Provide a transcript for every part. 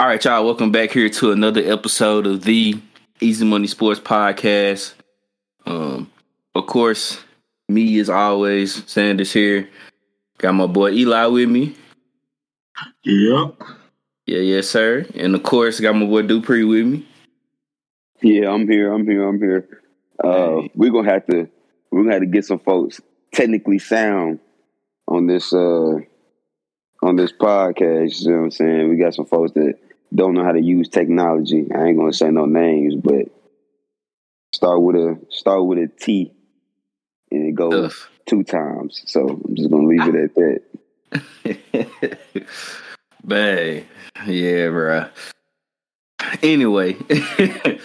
All right, y'all. Welcome back here to another episode of the Easy Money Sports Podcast. Um, of course, me as always, Sanders here. Got my boy Eli with me. Yep. Yeah, yes, sir. And of course, got my boy Dupree with me. Yeah, I'm here. I'm here. I'm here. Uh, Hey. we're gonna have to we're gonna have to get some folks technically sound on this uh on this podcast. You know what I'm saying? We got some folks that don't know how to use technology. I ain't gonna say no names, but start with a start with a T and it goes Ugh. two times. So I'm just gonna leave it at that. man, yeah, bruh. Anyway,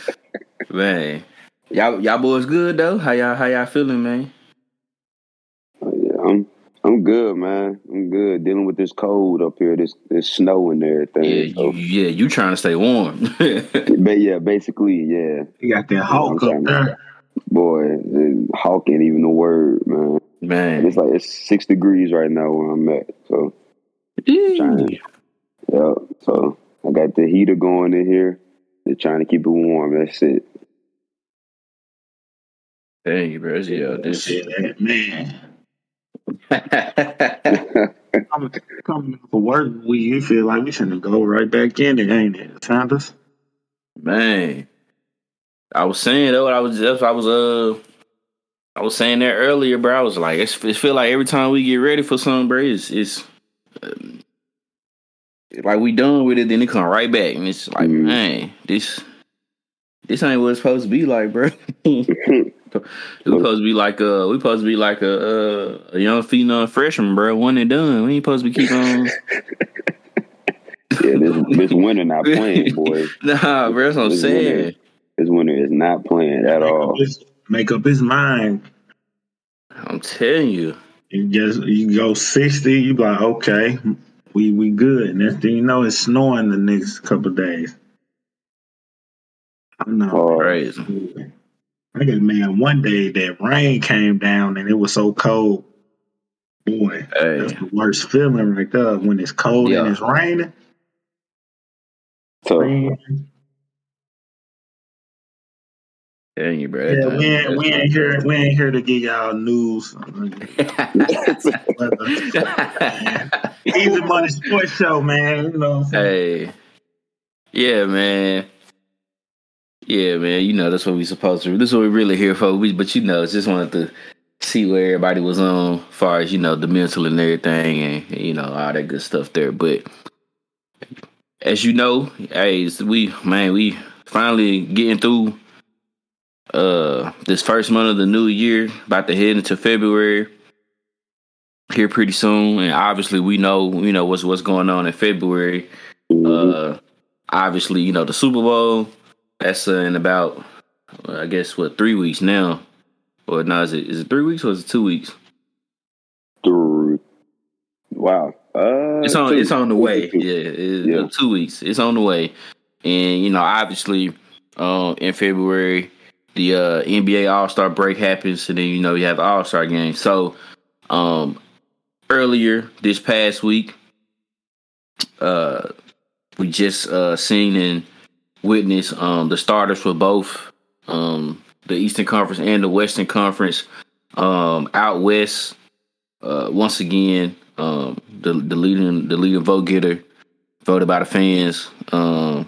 man, y'all, y'all boys good though? How y'all, how y'all feeling, man? Yeah, I'm I'm good, man. I'm good. Dealing with this cold up here, this this snow and everything. Yeah, so. you, yeah, you trying to stay warm? But yeah, basically, yeah. You got that Hulk I'm up trying to- there. Boy, the Hawk ain't even a word, man. man, It's like it's six degrees right now where I'm at. So trying, yeah. So I got the heater going in here. They're trying to keep it warm. That's it. Dang, you, bro. Yeah, this. Shit, man. Coming, coming for work, we you feel like we shouldn't go right back in it, ain't it, Sanders? Man, I was saying though, I was just, I was uh, I was saying that earlier, bro. I was like, it's, it feel like every time we get ready for something, bro, it's, it's um, like we done with it, then it come right back, and it's like, Mhm. man, this this ain't what it's supposed to be like, bro. we supposed to be like a we supposed to be like a uh, a young female freshman, bro. One and done. We ain't supposed to be keep on. Yeah, this this winter not playing, boy. nah, bro. That's what I'm This saying. winter, this winter is not playing at Make all. up his, make up his mind. I'm telling you. You just you go sixty, you be like, okay, we we good. And next thing you know, it's snowing the next couple of days. I know. Oh, Crazy. I guess, man, one day that rain came down and it was so cold. Boy, Hey. that's the worst feeling right there when it's cold Yeah. and it's raining. so Man, Dang you, bro. yeah, we ain't, we ain't here. We ain't here to give y'all news. Easy money sports show, man. You know, what I'm saying? hey. Yeah, man. Yeah, man. You know that's what we supposed to. This is what we really here for. We, but you know, it's just wanted to see where everybody was on, as far as you know, the mental and everything, and you know all that good stuff there. But as you know, hey, we man, we finally getting through uh this first month of the new year, about to head into February here pretty soon, and obviously we know you know what's what's going on in February. mhm. Uh, obviously, you know the Super Bowl. That's uh, in about, uh, I guess, what three weeks now, or no? Is it is it three weeks or is it two weeks? Three. wow. Uh, It's on two. it's on the Two, way. two. Yeah, Yeah. uh, two weeks. It's on the way, and you know, obviously, um, in February, the uh, NBA All Star break happens, and then you know you have All Star game. So, um, earlier this past week, uh, we just uh seen and witnessed um the starters for both um the Eastern Conference and the Western Conference um out west. Uh, once again, um, the the leading the leading vote getter voted by the fans um,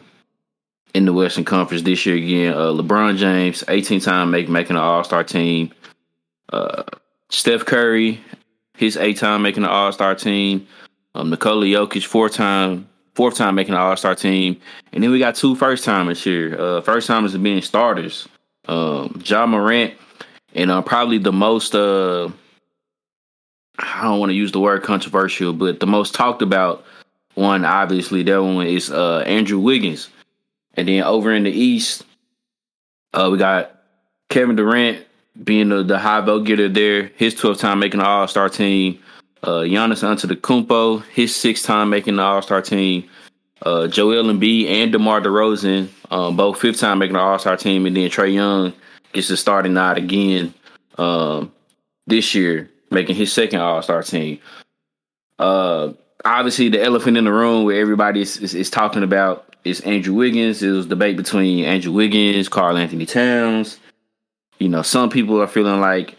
in the Western Conference this year again. Uh, LeBron James, 18 time make, making an All Star team. Uh, Steph Curry, his eight time making an All Star team. Um, Nikola Jokic, four time fourth time making an All Star team, and then we got two first timers here. Uh, first timers being starters. Um, Ja Morant, and uh, probably the most. Uh, I don't want to use the word controversial, but the most talked about one, obviously, that one is uh, Andrew Wiggins. And then over in the East, uh, we got Kevin Durant being the, the high vote getter there, his 12th time making the All Star team. Uh, Giannis Antetokounmpo, his sixth time making the All Star team. Uh, Joel Embiid and DeMar DeRozan, um, both fifth time making the All Star team, and then Trae Young gets the starting nod again um, this year, making his second All Star team. Uh, obviously, the elephant in the room where everybody is, is, is talking about is Andrew Wiggins. It was debate between Andrew Wiggins, Karl-Anthony Towns. You know, some people are feeling like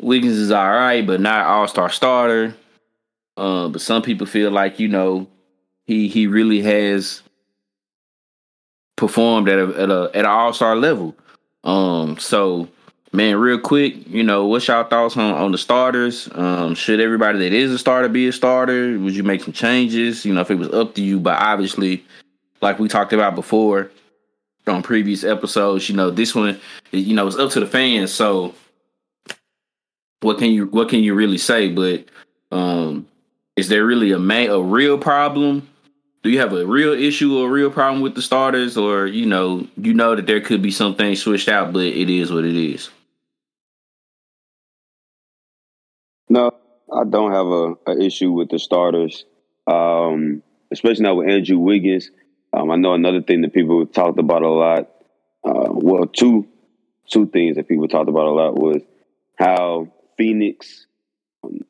Wiggins is all right, but not all star starter. Uh, but some people feel like you know he he really has performed at a at a at an all star level. Um, so man, real quick, you know, what's y'all thoughts on on the starters? Um, should everybody that is a starter be a starter? Would you make some changes? You know, if it was up to you, but obviously, like we talked about before on previous episodes, you know, this one, you know, it's up to the fans. So what can you what can you really say? But um, is there really a a real problem? Do you have a real issue or a real problem with the starters, or you know you know that there could be some things switched out, but it is what it is. No, I don't have a, a issue with the starters, um, especially now with Andrew Wiggins. Um, I know another thing that people talked about a lot. Uh, well, two two things that people talked about a lot was how Phoenix um,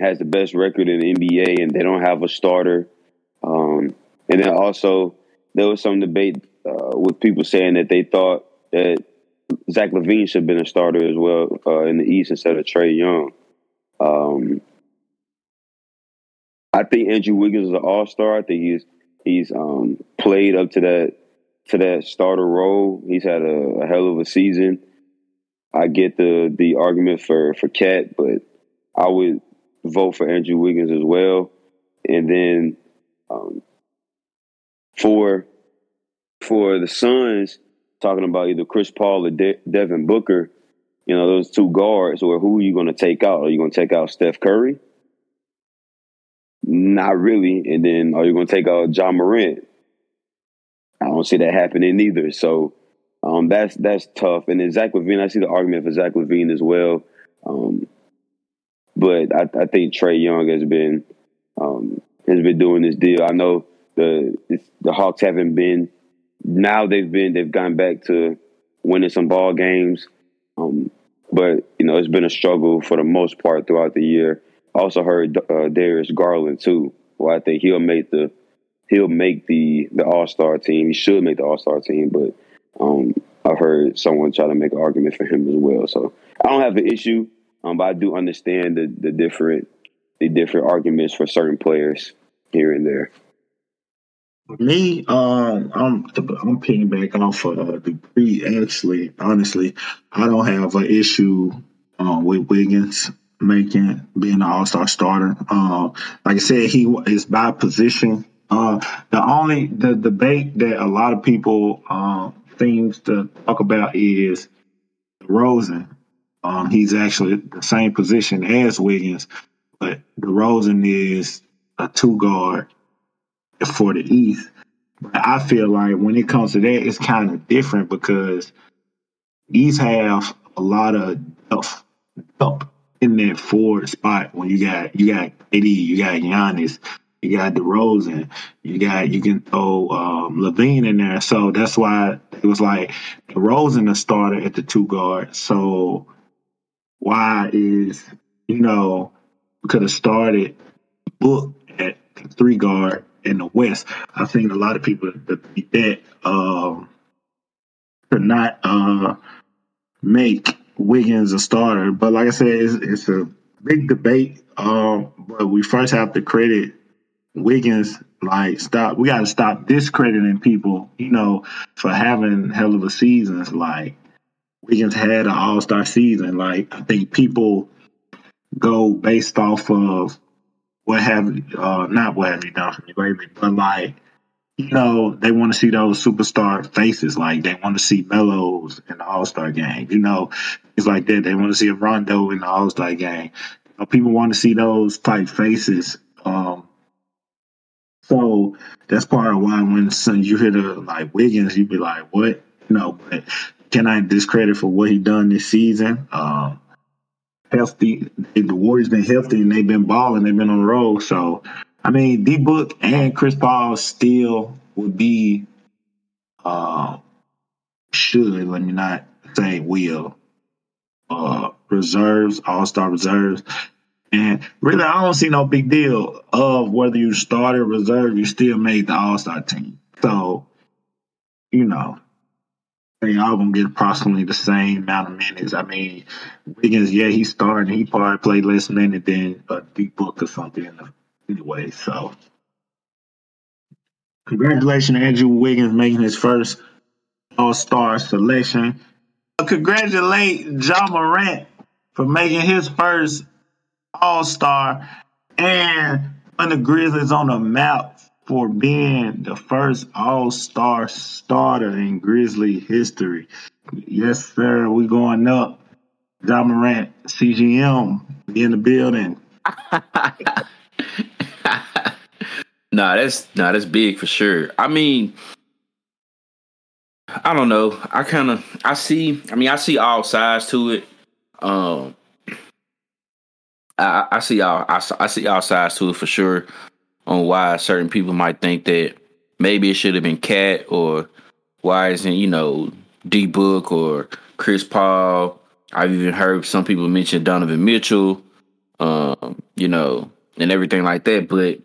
has the best record in the NBA and they don't have a starter. Um, and then also there was some debate uh, with people saying that they thought that Zach LaVine should have been a starter as well uh, in the East instead of Trae Young. Um, I think Andrew Wiggins is an All Star. I think he's he's um, played up to that to that starter role. He's had a, a hell of a season. I get the the argument for for KAT, but I would vote for Andrew Wiggins as well. And then um, for for the Suns, talking about either Chris Paul or De- Devin Booker, you know those two guards, or who are you going to take out? Are you going to take out Steph Curry? Not really. And then are you going to take out Ja Morant? I don't see that happening either. So um, that's that's tough. And then Zach LaVine, I see the argument for Zach LaVine as well. Um, but I, I, think Trae Young has been um, has been doing this deal. I know the the Hawks haven't been. Now they've been they've gone back to winning some ball games, um, but you know it's been a struggle for the most part throughout the year. I also heard uh, Darius Garland too. Well, I think he'll make the he'll make the the All Star team. He should make the All Star team, but um, I've heard someone try to make an argument for him as well. So I don't have an issue, um, but I do understand the, the different the different arguments for certain players here and there. Me, um, I'm I'm back off a uh, degree. Actually, honestly, I don't have an issue uh, with Wiggins making being an All Star starter. Uh, like I said, he is by position. Uh, the only the debate that a lot of people uh, themes to talk about is Rosen. Um, he's actually the same position as Wiggins, but DeRozan is a two guard for the East. But I feel like when it comes to that, it's kind of different because East have a lot of depth, depth in that forward spot when you got you got AD, you got Giannis, you got DeRozan. You got you can throw um, LaVine in there. So that's why it was like DeRozan the starter at the two guard. So why is you know could have started Book at three guard in the West. I think a lot of people that that um, could not uh, make Wiggins a starter. But like I said, it's, it's a big debate. Um, but we first have to credit Wiggins, like, stop. We got to stop discrediting people, you know, for having hell of a seasons. Like, Wiggins had an all star season. Like, I think people go based off of what have, uh, not what have you done for me lately, but like, you know, they want to see those superstar faces. Like, they want to see Melos in the All Star game. You know, it's like that. They want to see a Rondo in the All Star game. You know, people want to see those type faces. Um, so that's part of why when you hear the like Wiggins, you be like, what? No, but can I discredit for what he done this season? Um, healthy, the Warriors been healthy and they've been balling. They've been on the road. So I mean, D Book and Chris Paul still would be uh, should let me not say will uh, reserves, All Star reserves. And really, I don't see no big deal of whether you started reserve, you still made the All Star team. So you know, they all gonna get approximately the same amount of minutes. I mean, Wiggins, yeah, he started. He probably played less minutes than a D Book or something. Anyway, so congratulations, Andrew Wiggins, making his first All Star selection. Congratulate Ja Morant for making his first All Star and putting the Grizzlies on the map for being the first All Star starter in Grizzly history. Yes, sir. We going up. Ja Morant, CGM, in the building. nah, that's nah, that's big for sure. I mean, I don't know. I kind of I see. I mean, I see all sides to it. Um, I, I see all I, I see all sides to it for sure on why certain people might think that maybe it should have been KAT or why isn't you know D Book or Chris Paul. I've even heard some people mention Donovan Mitchell, um, you know, and everything like that. But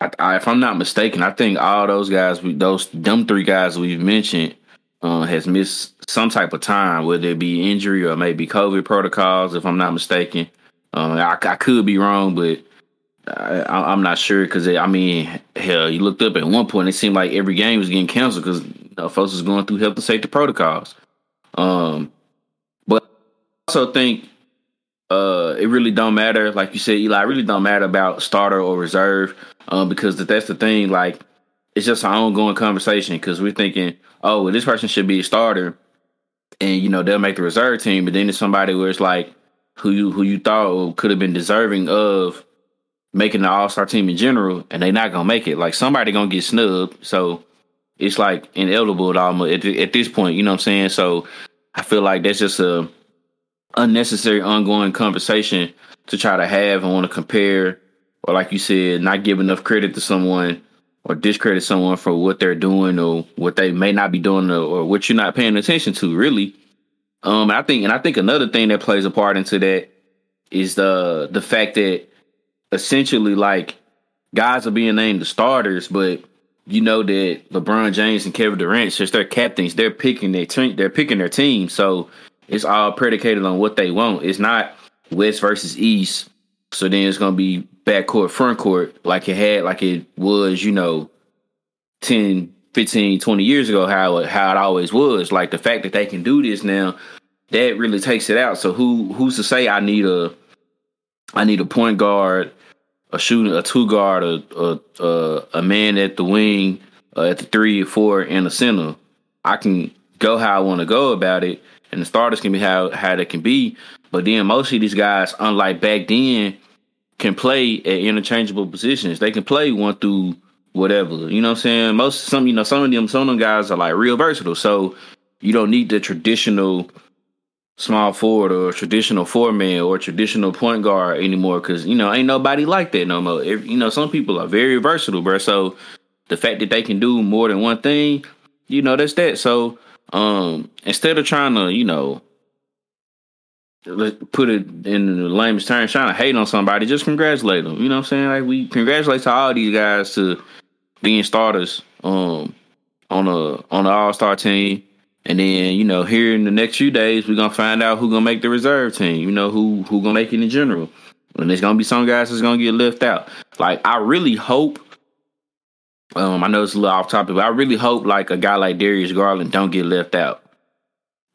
I, I, if I'm not mistaken, I think all those guys, those them three guys we've mentioned, uh, has missed some type of time, whether it be injury or maybe COVID protocols. If I'm not mistaken, um, I, I could be wrong, but I, am not sure because I mean, hell, you looked up at one point. It seemed like every game was getting canceled because you know, folks was going through health and safety protocols. Um, but I also think uh, it really don't matter. Like you said, Eli, really don't matter about starter or reserve um, because that's the thing. Like it's just an ongoing conversation because we're thinking, oh, well, this person should be a starter, and you know they'll make the reserve team. But then it's somebody where it's like who you who you thought could have been deserving of making the All Star team in general, and they're not gonna make it. Like somebody gonna get snubbed, so it's like inevitable at, at this point. You know what I'm saying? So I feel like that's just a unnecessary ongoing conversation to try to have and want to compare, or like you said, not give enough credit to someone or discredit someone for what they're doing or what they may not be doing or, or what you're not paying attention to. Really, um, I think, and I think another thing that plays a part into that is the the fact that essentially like guys are being named the starters, but you know that LeBron James and Kevin Durant, since they're captains, they're picking their team. They're picking their team, so it's all predicated on what they want. It's not West versus East. So then it's gonna be backcourt, front court, like it had, like it was, you know, 10, 15, 20 years ago, how it, how it always was. Like the fact that they can do this now, that really takes it out. So who who's to say I need a I need a point guard a shooting, a two guard, a a a, man at the wing, uh, at the three four, and a center. I can go how I want to go about it, and the starters can be how how they can be. But then most of these guys, unlike back then, can play at interchangeable positions. They can play one through whatever. You know what I'm saying? Most some you know some of them some of them guys are like real versatile. So you don't need the traditional small forward or traditional four man or traditional point guard anymore because you know ain't nobody like that no more. You know, some people are very versatile, bro. So the fact that they can do more than one thing, you know, that's that. So um instead of trying to, you know, put it in the lamest terms, trying to hate on somebody, just congratulate them. You know what I'm saying? Like we congratulate to all these guys to being starters um on a on the All Star team. And then, you know, here in the next few days, we're gonna find out who's gonna make the reserve team. You know, who who gonna make it in general. And there's gonna be some guys that's gonna get left out. Like I really hope. Um, I know it's a little off topic, but I really hope like a guy like Darius Garland don't get left out.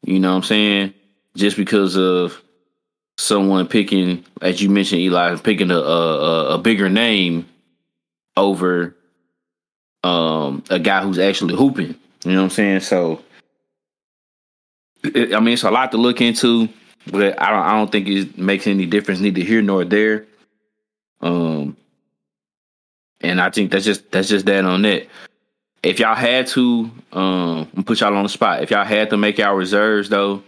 You know what I'm saying? Just because of someone picking, as you mentioned, Eli, picking a a, a bigger name over um a guy who's actually hooping. You know what I'm saying? So I mean, it's a lot to look into, but I don't. I don't think it makes any difference neither here nor there. Um, and I think that's just that's just that on that. If y'all had to, um, put y'all on the spot. If y'all had to make y'all reserves though,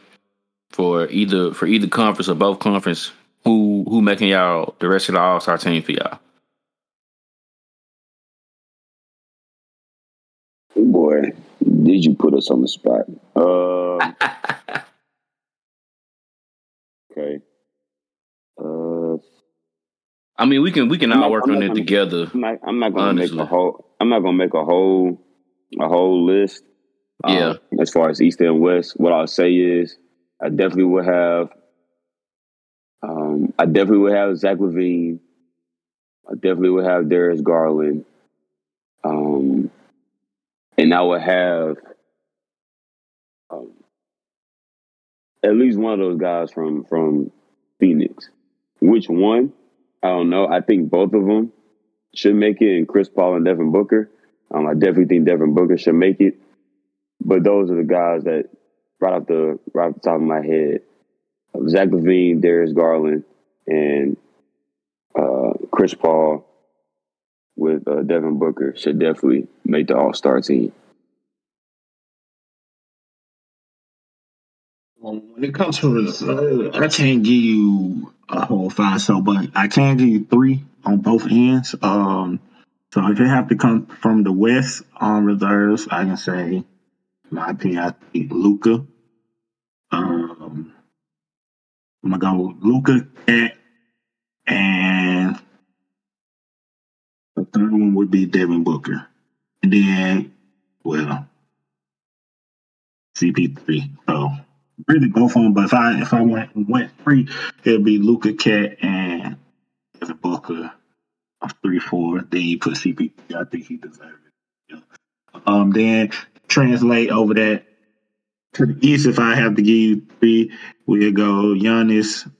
for either for either conference or both conference, who who making y'all the rest of the All Star team for y'all? Boy, did you put us on the spot? Um, okay. Uh, I mean, we can we can all work on it. I'm not, I'm not gonna honestly. make a whole. I'm not gonna make a whole a whole list. Yeah. Um, as far as East and West, what I'll say is I definitely would have um, I definitely would have Zach LaVine. I definitely would have Darius Garland. Um, and I would have um, at least one of those guys from from Phoenix. Which one? I don't know. I think both of them should make it, and Chris Paul and Devin Booker. Um, I definitely think Devin Booker should make it. But those are the guys that right off the right off the top of my head. Zach LaVine, Darius Garland, and uh, Chris Paul with uh, Devin Booker should definitely make the All Star team. when it comes to reserve, I can't give you a whole five, so but I can give you three on both ends. Um, so if it have to come from the West on reserves, I can say, my opinion, I think Luka. Um, I'm gonna go Luka KAT, and the third one would be Devin Booker, and then well, CP3. So really both of them. But if I if I went went free, it'd be Luka KAT and Devin Booker. Three four. Then you put CP. I think he deserves it. Yeah. Um. Then translate over that to the east. If I have to give you three, we'll go Giannis.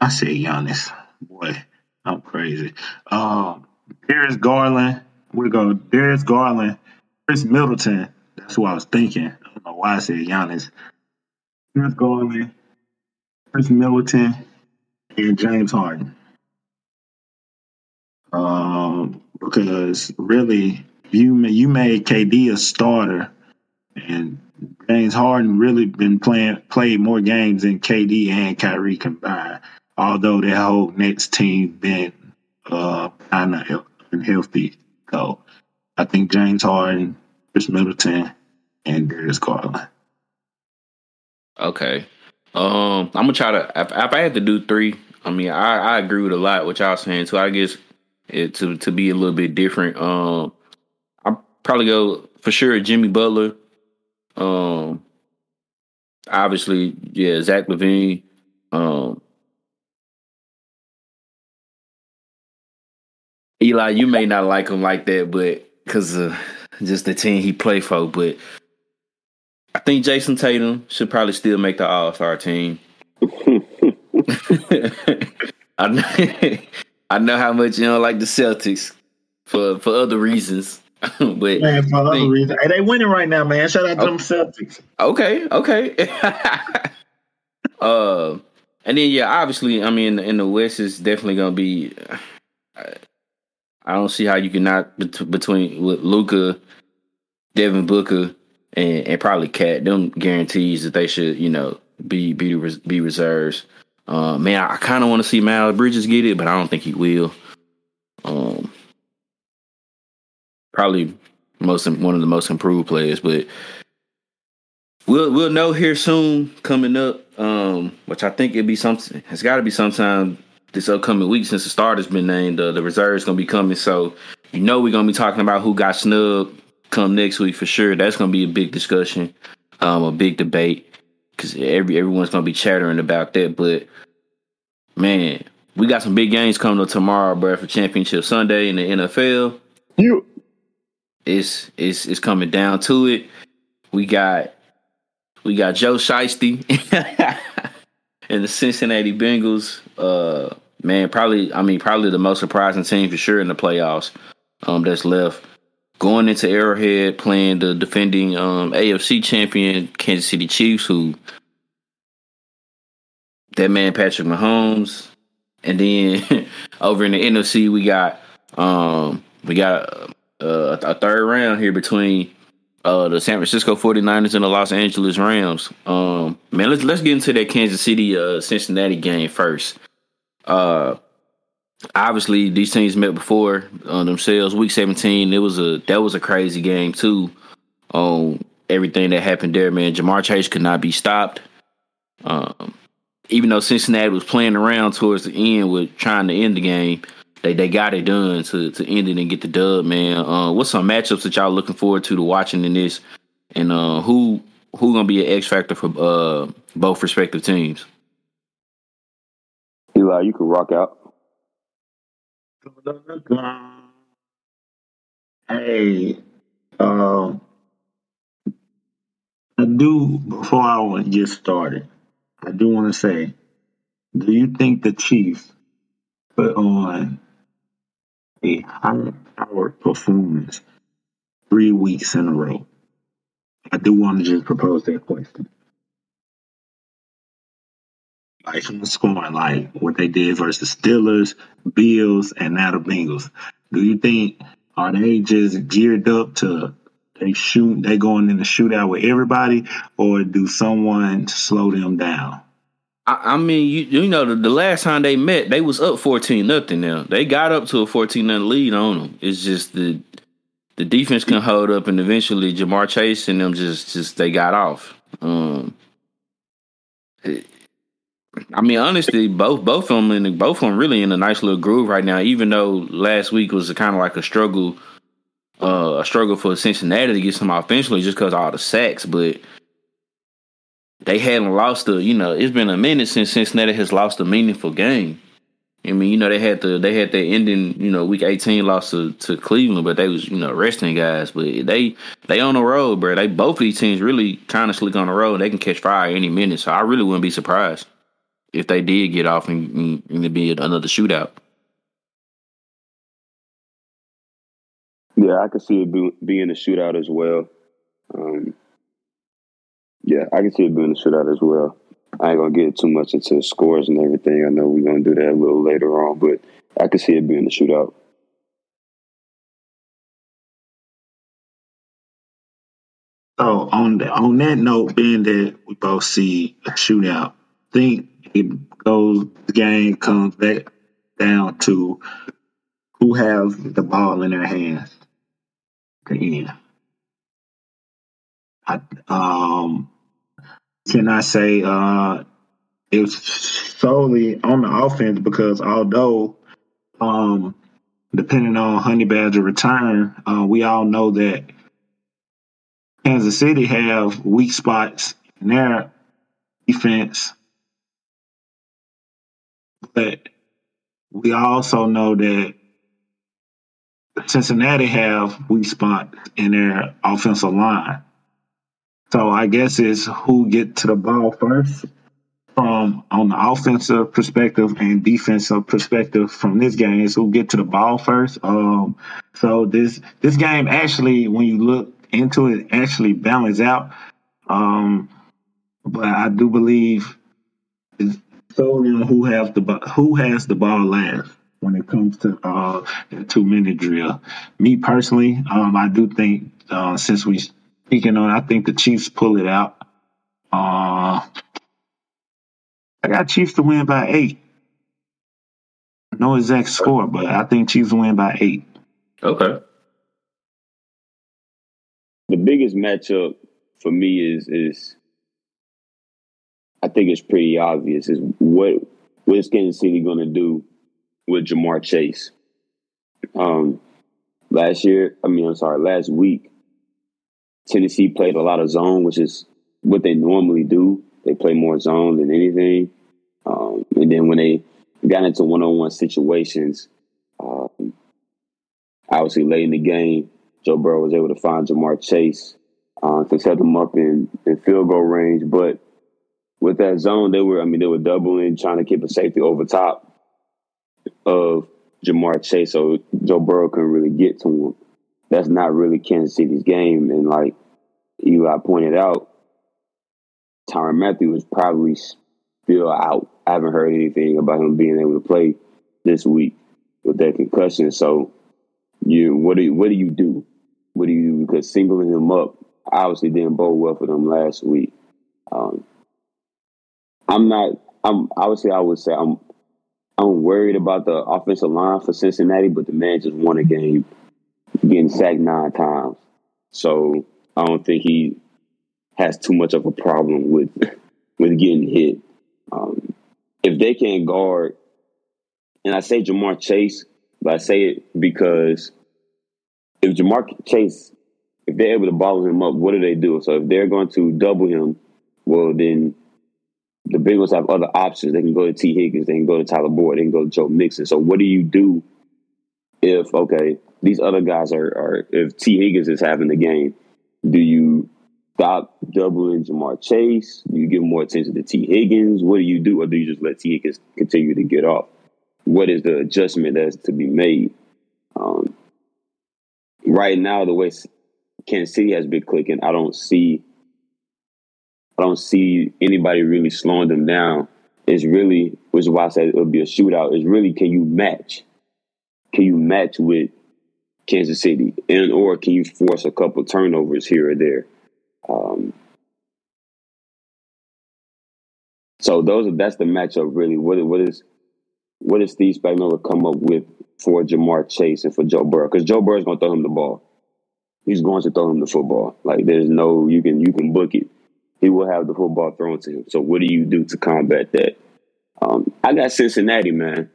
I say Giannis. Boy, I'm crazy. Um. Darius Garland. We go Darius Garland. Khris Middleton. That's what I was thinking. I don't know why I said Giannis. Chris Garland, Khris Middleton, and James Harden. Um, because really, you you made KD a starter, and James Harden really been playing played more games than KD and Kyrie combined. Although that whole next team been uh kind of unhealthy, so I think James Harden, Khris Middleton, and Darius Garland. Okay. Um, I'm gonna try to. If, if I had to do three, I mean, I, I agree with a lot what y'all saying. So I guess it to to be a little bit different. Um, probably go for sure Jimmy Butler. Um, obviously, yeah, Zach LaVine. Um, Eli, you may not like him like that, but because of just the team he played for, but I think Jayson Tatum should probably still make the All Star team. I know, I know how much you don't like the Celtics for for other reasons, but Man, for other reasons. Hey, they winning right now, man. Shout out to Oh. them Celtics. okay, okay. uh, and then yeah, obviously, I mean, in the West is definitely gonna be. I, I don't see how you can not bet- between with Luka, Devin Booker, and, and probably KAT. Them guarantees that they should, you know, be be be reserves. Uh, man, I, I kind of want to see Miles Bridges get it, but I don't think he will. Um, probably most one of the most improved players, but we'll we'll know here soon coming up. Um, which I think it'll be something. It's got to be sometime this upcoming week since the starter's been named. Uh, the reserve's gonna be coming, so you know we're gonna be talking about who got snubbed come next week for sure. That's gonna be a big discussion, um, a big debate because every everyone's gonna be chattering about that. But man, we got some big games coming up tomorrow, bro, for Championship Sunday in the NFL. you It's it's it's coming down to it. We got we got Joe Shiesty and the Cincinnati Bengals. Uh man, probably I mean probably the most surprising team for sure in the playoffs. Um that's left. Going into Arrowhead playing the defending um AFC champion Kansas City Chiefs who that man Patrick Mahomes. And then over in the NFC we got um we got uh, a third round here between uh, the San Francisco 49ers and the Los Angeles Rams. Um, man, let's let's get into that Kansas City uh, Cincinnati game first. Uh, obviously, these teams met before uh, themselves. Week 17, it was a that was a crazy game too. On everything that happened there, man, Ja'Marr Chase could not be stopped. Um, even though Cincinnati was playing around towards the end with trying to end the game, they they got it done to to end it and get the dub, man. Uh, what's some matchups that y'all looking forward to to watching in this, and uh, who who gonna be an X factor for uh, both respective teams? Eli, you can rock out. Hey, um, I do before I wanna get started. I do want to say, do you think the Chiefs put on a high powered performance three weeks in a row? I do want to just propose that question. Like from scoring, like what they did versus Steelers, Bills, and now the Bengals. Do you think are they just geared up to they shoot they going in the shootout with everybody, or do someone slow them down? I, I mean, you you know, the, the, last time they met, they was up fourteen nothing. Now they got up to a fourteen nothing lead on them. It's just the the defense can hold up, and eventually Ja'Marr Chase and them just just they got off. Um, it, I mean, honestly, both both of them in both of them really in a nice little groove right now. Even though last week was kind of like a struggle, uh, a struggle for Cincinnati to get some offensively just because all the sacks, but they hadn't lost a. You know, it's been a minute since Cincinnati has lost a meaningful game. I mean, you know, they had the they had their ending, you know, week eighteen loss to, to Cleveland, but they was, you know, resting guys. But they they on the road, bro. They both of these teams really kind of slick on the road. They can catch fire any minute. So I really wouldn't be surprised if they did get off and, and, be another shootout. Yeah, I could see it be, being a shootout as well. Um, yeah, I can see it being a shootout as well. I ain't gonna get too much into the scores and everything. I know we're gonna do that a little later on, but I can see it being a shootout. So on the, on that note, being that we both see a shootout, think it goes the game comes back down to who has the ball in their hands to end. I um can I say uh it's solely on the offense because although um depending on Honey Badger return, uh, we all know that Kansas City have weak spots in their defense but we also know that Cincinnati have weak spots in their offensive line. So I guess it's who get to the ball first from on the offensive perspective and defensive perspective from this game is who get to the ball first. Um, so this this game actually, when you look into it, actually balances out. Um, but I do believe it's solely on who has the who has the ball last when it comes to uh, the two minute drill. Me personally, um, I do think uh, since we speaking on, I think the Chiefs pull it out. Uh, I got Chiefs to win by eight. No exact score, but I think Chiefs win by eight. Okay. The biggest matchup for me is is I think it's pretty obvious is what what is Kansas City going to do with Ja'Marr Chase? Um, last year, I mean, I'm sorry, last week, Tennessee played a lot of zone, which is what they normally do. They play more zone than anything. Um, and then when they got into one-on-one situations, um, obviously late in the game, Joe Burrow was able to find Ja'Marr Chase uh, to set them up in, in field goal range, but with that zone, they were, I mean, they were doubling, trying to keep a safety over top of Ja'Marr Chase, so Joe Burrow couldn't really get to him. That's not really Kansas City's game. And like Eli pointed out, Tyrann Mathieu was probably still out. I haven't heard anything about him being able to play this week with that concussion. So, you what do you, what do you do? What do you do? Because singling him up obviously didn't bode well for them last week. Um, I'm not. I'm obviously. I would say I'm. I'm worried about the offensive line for Cincinnati, but the man just won a game, getting sacked nine times. So I don't think he has too much of a problem with with getting hit. Um, if they can't guard, and I say Ja'Marr Chase But I say it because if Ja'Marr Chase, if they're able to bottle him up, what do they do? So if they're going to double him, well then the Bengals have other options. They can go to Tee Higgins, they can go to Tyler Boyd, they can go to Joe Mixon. So what do you do if okay, these other guys are are if Tee Higgins is having the game, do you stop doubling Ja'Marr Chase? Do you give more attention to Tee Higgins? What do you do? Or do you just let Tee Higgins continue to get off? What is the adjustment that's to be made? Um, right now, the way Kansas City has been clicking, I don't see I don't see anybody really slowing them down. It's really, which is why I said it would be a shootout, is really can you match? Can you match with Kansas City? And or can you force a couple turnovers here or there? Um, so those are that's the matchup really. What what is what does Steve Spagnuolo come up with for Ja'Marr Chase and for Joe Burrow? Because Joe Burrow is going to throw him the ball. He's going to throw him the football. Like there's no you can you can book it. He will have the football thrown to him. So what do you do to combat that? Um, I got Cincinnati, man.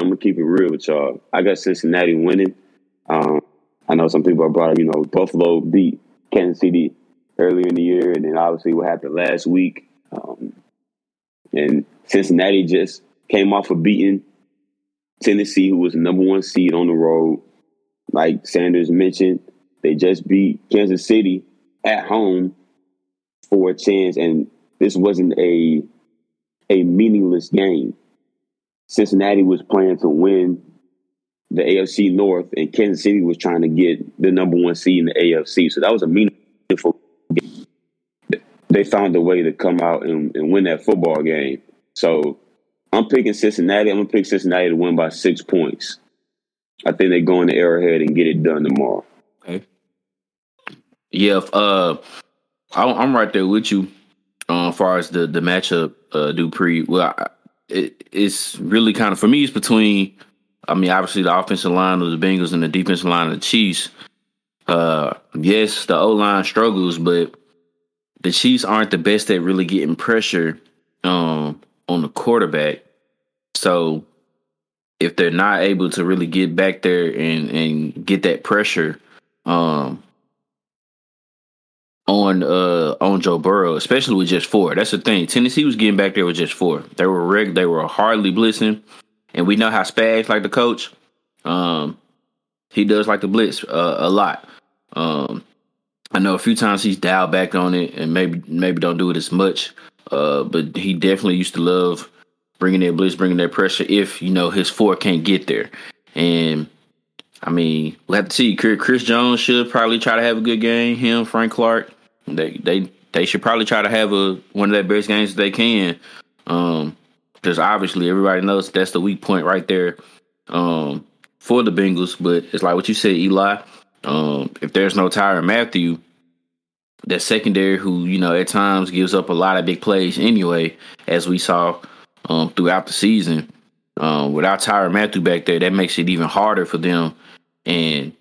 I'm gonna keep it real with y'all. I got Cincinnati winning. Um, I know some people have brought up, you know, Buffalo beat Kansas City earlier in the year, and then obviously what happened last week. Um, and Cincinnati just came off of beating Tennessee, who was the number one seed on the road. Like Sanders mentioned, they just beat Kansas City at home for a chance, and this wasn't a a meaningless game. Cincinnati was playing to win the AFC North, and Kansas City was trying to get the number one seed in the AFC. So that was a meaningful game. They found a way to come out and, and win that football game. So I'm picking Cincinnati. I'm gonna pick Cincinnati to win by six points. I think they go in the Arrowhead and get it done tomorrow. Okay. Yeah, uh, I'm right there with you. Uh, as far as the the matchup, uh, Dupree. Well, I, it, it's really kind of for me. It's between. I mean, obviously the offensive line of the Bengals and the defensive line of the Chiefs. Uh, yes, the O line struggles, but the Chiefs aren't the best at really getting pressure um, on the quarterback. So if they're not able to really get back there and and get that pressure, um, on uh on Joe Burrow, especially with just four. That's the thing. Tennessee was getting back there with just four. They were reg- they were hardly blitzing, and we know how Spags like the coach. Um, he does like the blitz uh, a lot. Um, I know a few times he's dialed back on it, and maybe maybe don't do it as much. Uh, but he definitely used to love bringing that blitz, bringing that pressure. If you know his four can't get there, and I mean, we'll have to see. Chris Jones should probably try to have a good game. Him, Frank Clark. They they they should probably try to have a one of their best games they can. Um, because obviously everybody knows that's the weak point right there. Um, for the Bengals, but it's like what you said, Eli. Um, if there's no Tyrann Mathieu, that secondary who you know at times gives up a lot of big plays anyway, as we saw um, throughout the season. Um, without Tyrann Mathieu back there, that makes it even harder for them. And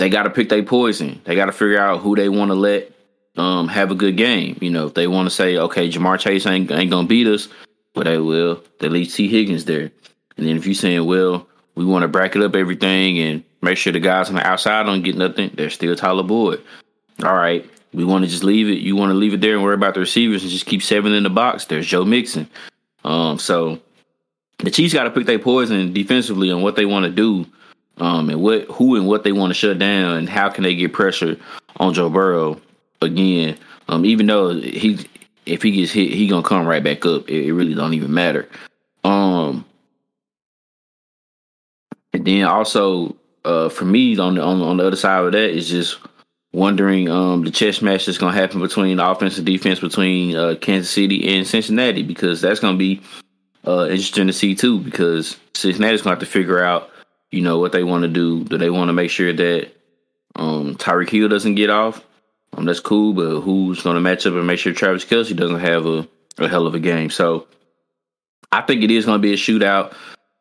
they got to pick their poison. They got to figure out who they want to let um, have a good game. You know, if they want to say, okay, Ja'Marr Chase ain't, ain't to beat us, but they will. They leave Tee Higgins there. And then if you're saying, well, we want to bracket up everything and make sure the guys on the outside don't get nothing, they're still Tyler Boyd. All right, we want to just leave it. You want to leave it there and worry about the receivers and just keep seven in the box. There's Joe Mixon. Um, so the Chiefs got to pick their poison defensively on what they want to do um, and what who and what they want to shut down, and how can they get pressure on Joe Burrow again? Um, even though he if he gets hit, he gonna come right back up. It, it really don't even matter. Um, and then also uh, for me on the on, on the other side of that is just wondering um, the chess match that's to happen between the offense and defense between uh, Kansas City and Cincinnati because that's to be uh, interesting to see too because Cincinnati's to have to figure out you know what they want to do. Do they want to make sure that um, Tyreek Hill doesn't get off? Um, that's cool, but who's going to match up and make sure Travis Kelce doesn't have a, a hell of a game? So I think it is going to be a shootout.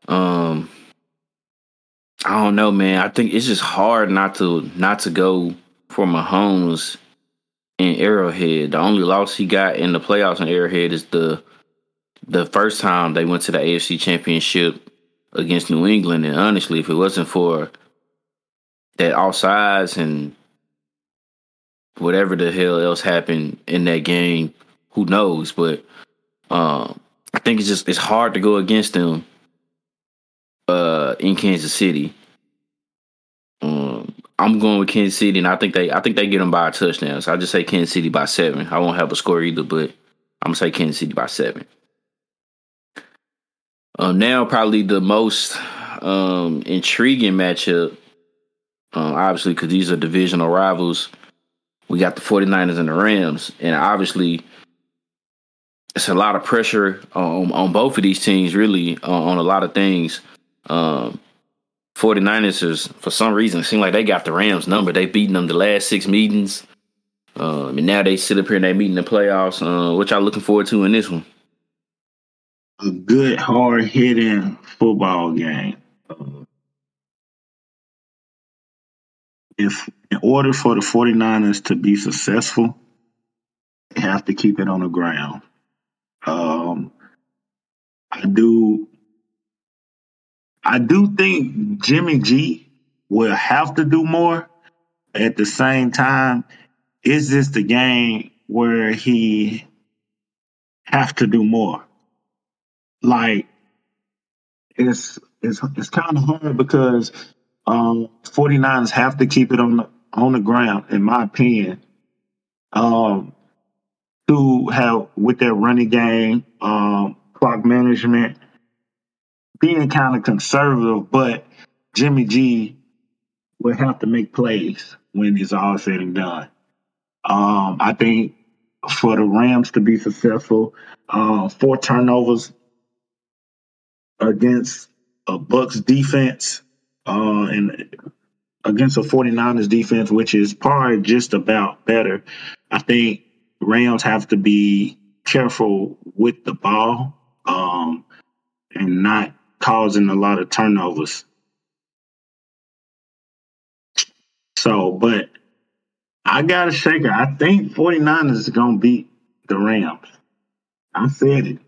Um, I don't know, man. I think it's just hard not to not to go for Mahomes in Arrowhead. The only loss he got in the playoffs in Arrowhead is the the first time they went to the AFC Championship against New England. And honestly, if it wasn't for that offsides and whatever the hell else happened in that game, who knows? But um, I think it's just it's hard to go against them uh, in Kansas City. Um, I'm going with Kansas City, and I think they I think they get them by a touchdown. So I just say Kansas City by seven. I won't have a score either, but I'm gonna say Kansas City by seven. Um, now probably the most um, intriguing matchup, um, obviously because these are divisional rivals. We got the 49ers and the Rams, and obviously it's a lot of pressure on, on both of these teams, really, on, on a lot of things. Um, 49ers is, for some reason, seem like they got the Rams number. They've beaten them the last six meetings. Um, and now they sit up here and they meet in the playoffs. Uh, what y'all looking forward to in this one? A good, hard hitting football game. If in order for the 49ers to be successful, they have to keep it on the ground. Um, I do I do think Jimmy G will have to do more. At the same time, is this the game where he have to do more? Like it's it's it's kind of hard because um 49ers have to keep it on the on the ground, in my opinion. Um to have with their running game, um, clock management, being kind of conservative, but Jimmy G will have to make plays when it's all said and done. Um, I think for the Rams to be successful, uh, four turnovers against a Bucks defense uh, and against a 49ers defense, which is probably just about better. I think Rams have to be careful with the ball um, and not causing a lot of turnovers. So, but I got to shake it. I think 49ers is going to beat the Rams. I said it.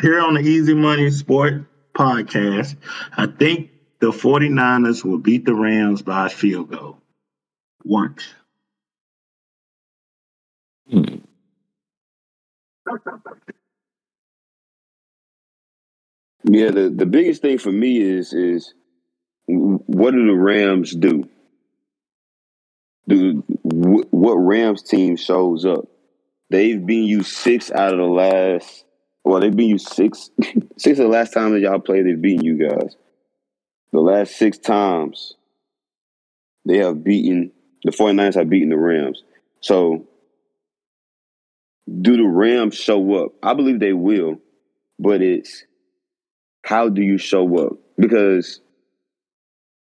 Here on the Easy Money Sport podcast, I think the 49ers will beat the Rams by a field goal. Once. Hmm. Yeah, the, the biggest thing for me is is what do the Rams do? Do what Rams team shows up? They've been you six out of the last. Well, they've been you six six of the last time that y'all played. They've beaten you guys. The last six times they have beaten the 49ers have beaten the Rams. So do the Rams show up? I believe they will, but it's how do you show up? Because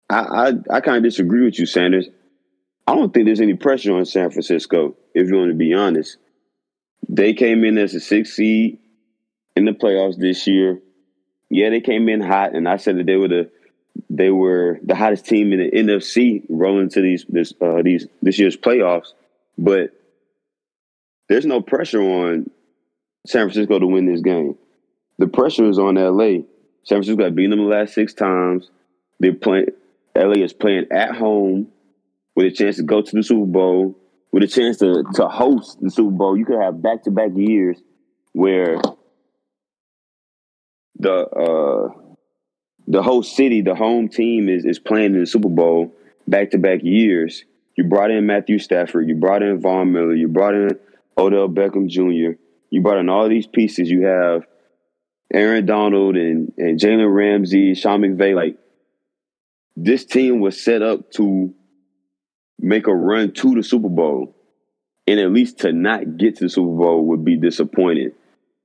I I, I kind of disagree with you, Sanders. I don't think there's any pressure on San Francisco, if you want to be honest. They came in as a six seed in the playoffs this year. Yeah, they came in hot, and I said that they were the they were the hottest team in the NFC rolling to these this uh, these this year's playoffs. But there's no pressure on San Francisco to win this game. The pressure is on LA. San Francisco got beaten them the last six times. They're playing. LA is playing at home with a chance to go to the Super Bowl, with a chance to to host the Super Bowl. You could have back to back years where the uh, the whole city, the home team is is playing in the Super Bowl back to back years. You brought in Matthew Stafford, you brought in Von Miller, you brought in Odell Beckham Jr. You brought in all these pieces. You have Aaron Donald and, and Jalen Ramsey, Sean McVay. Like this team was set up to make a run to the Super Bowl. And at least to not get to the Super Bowl would be disappointing.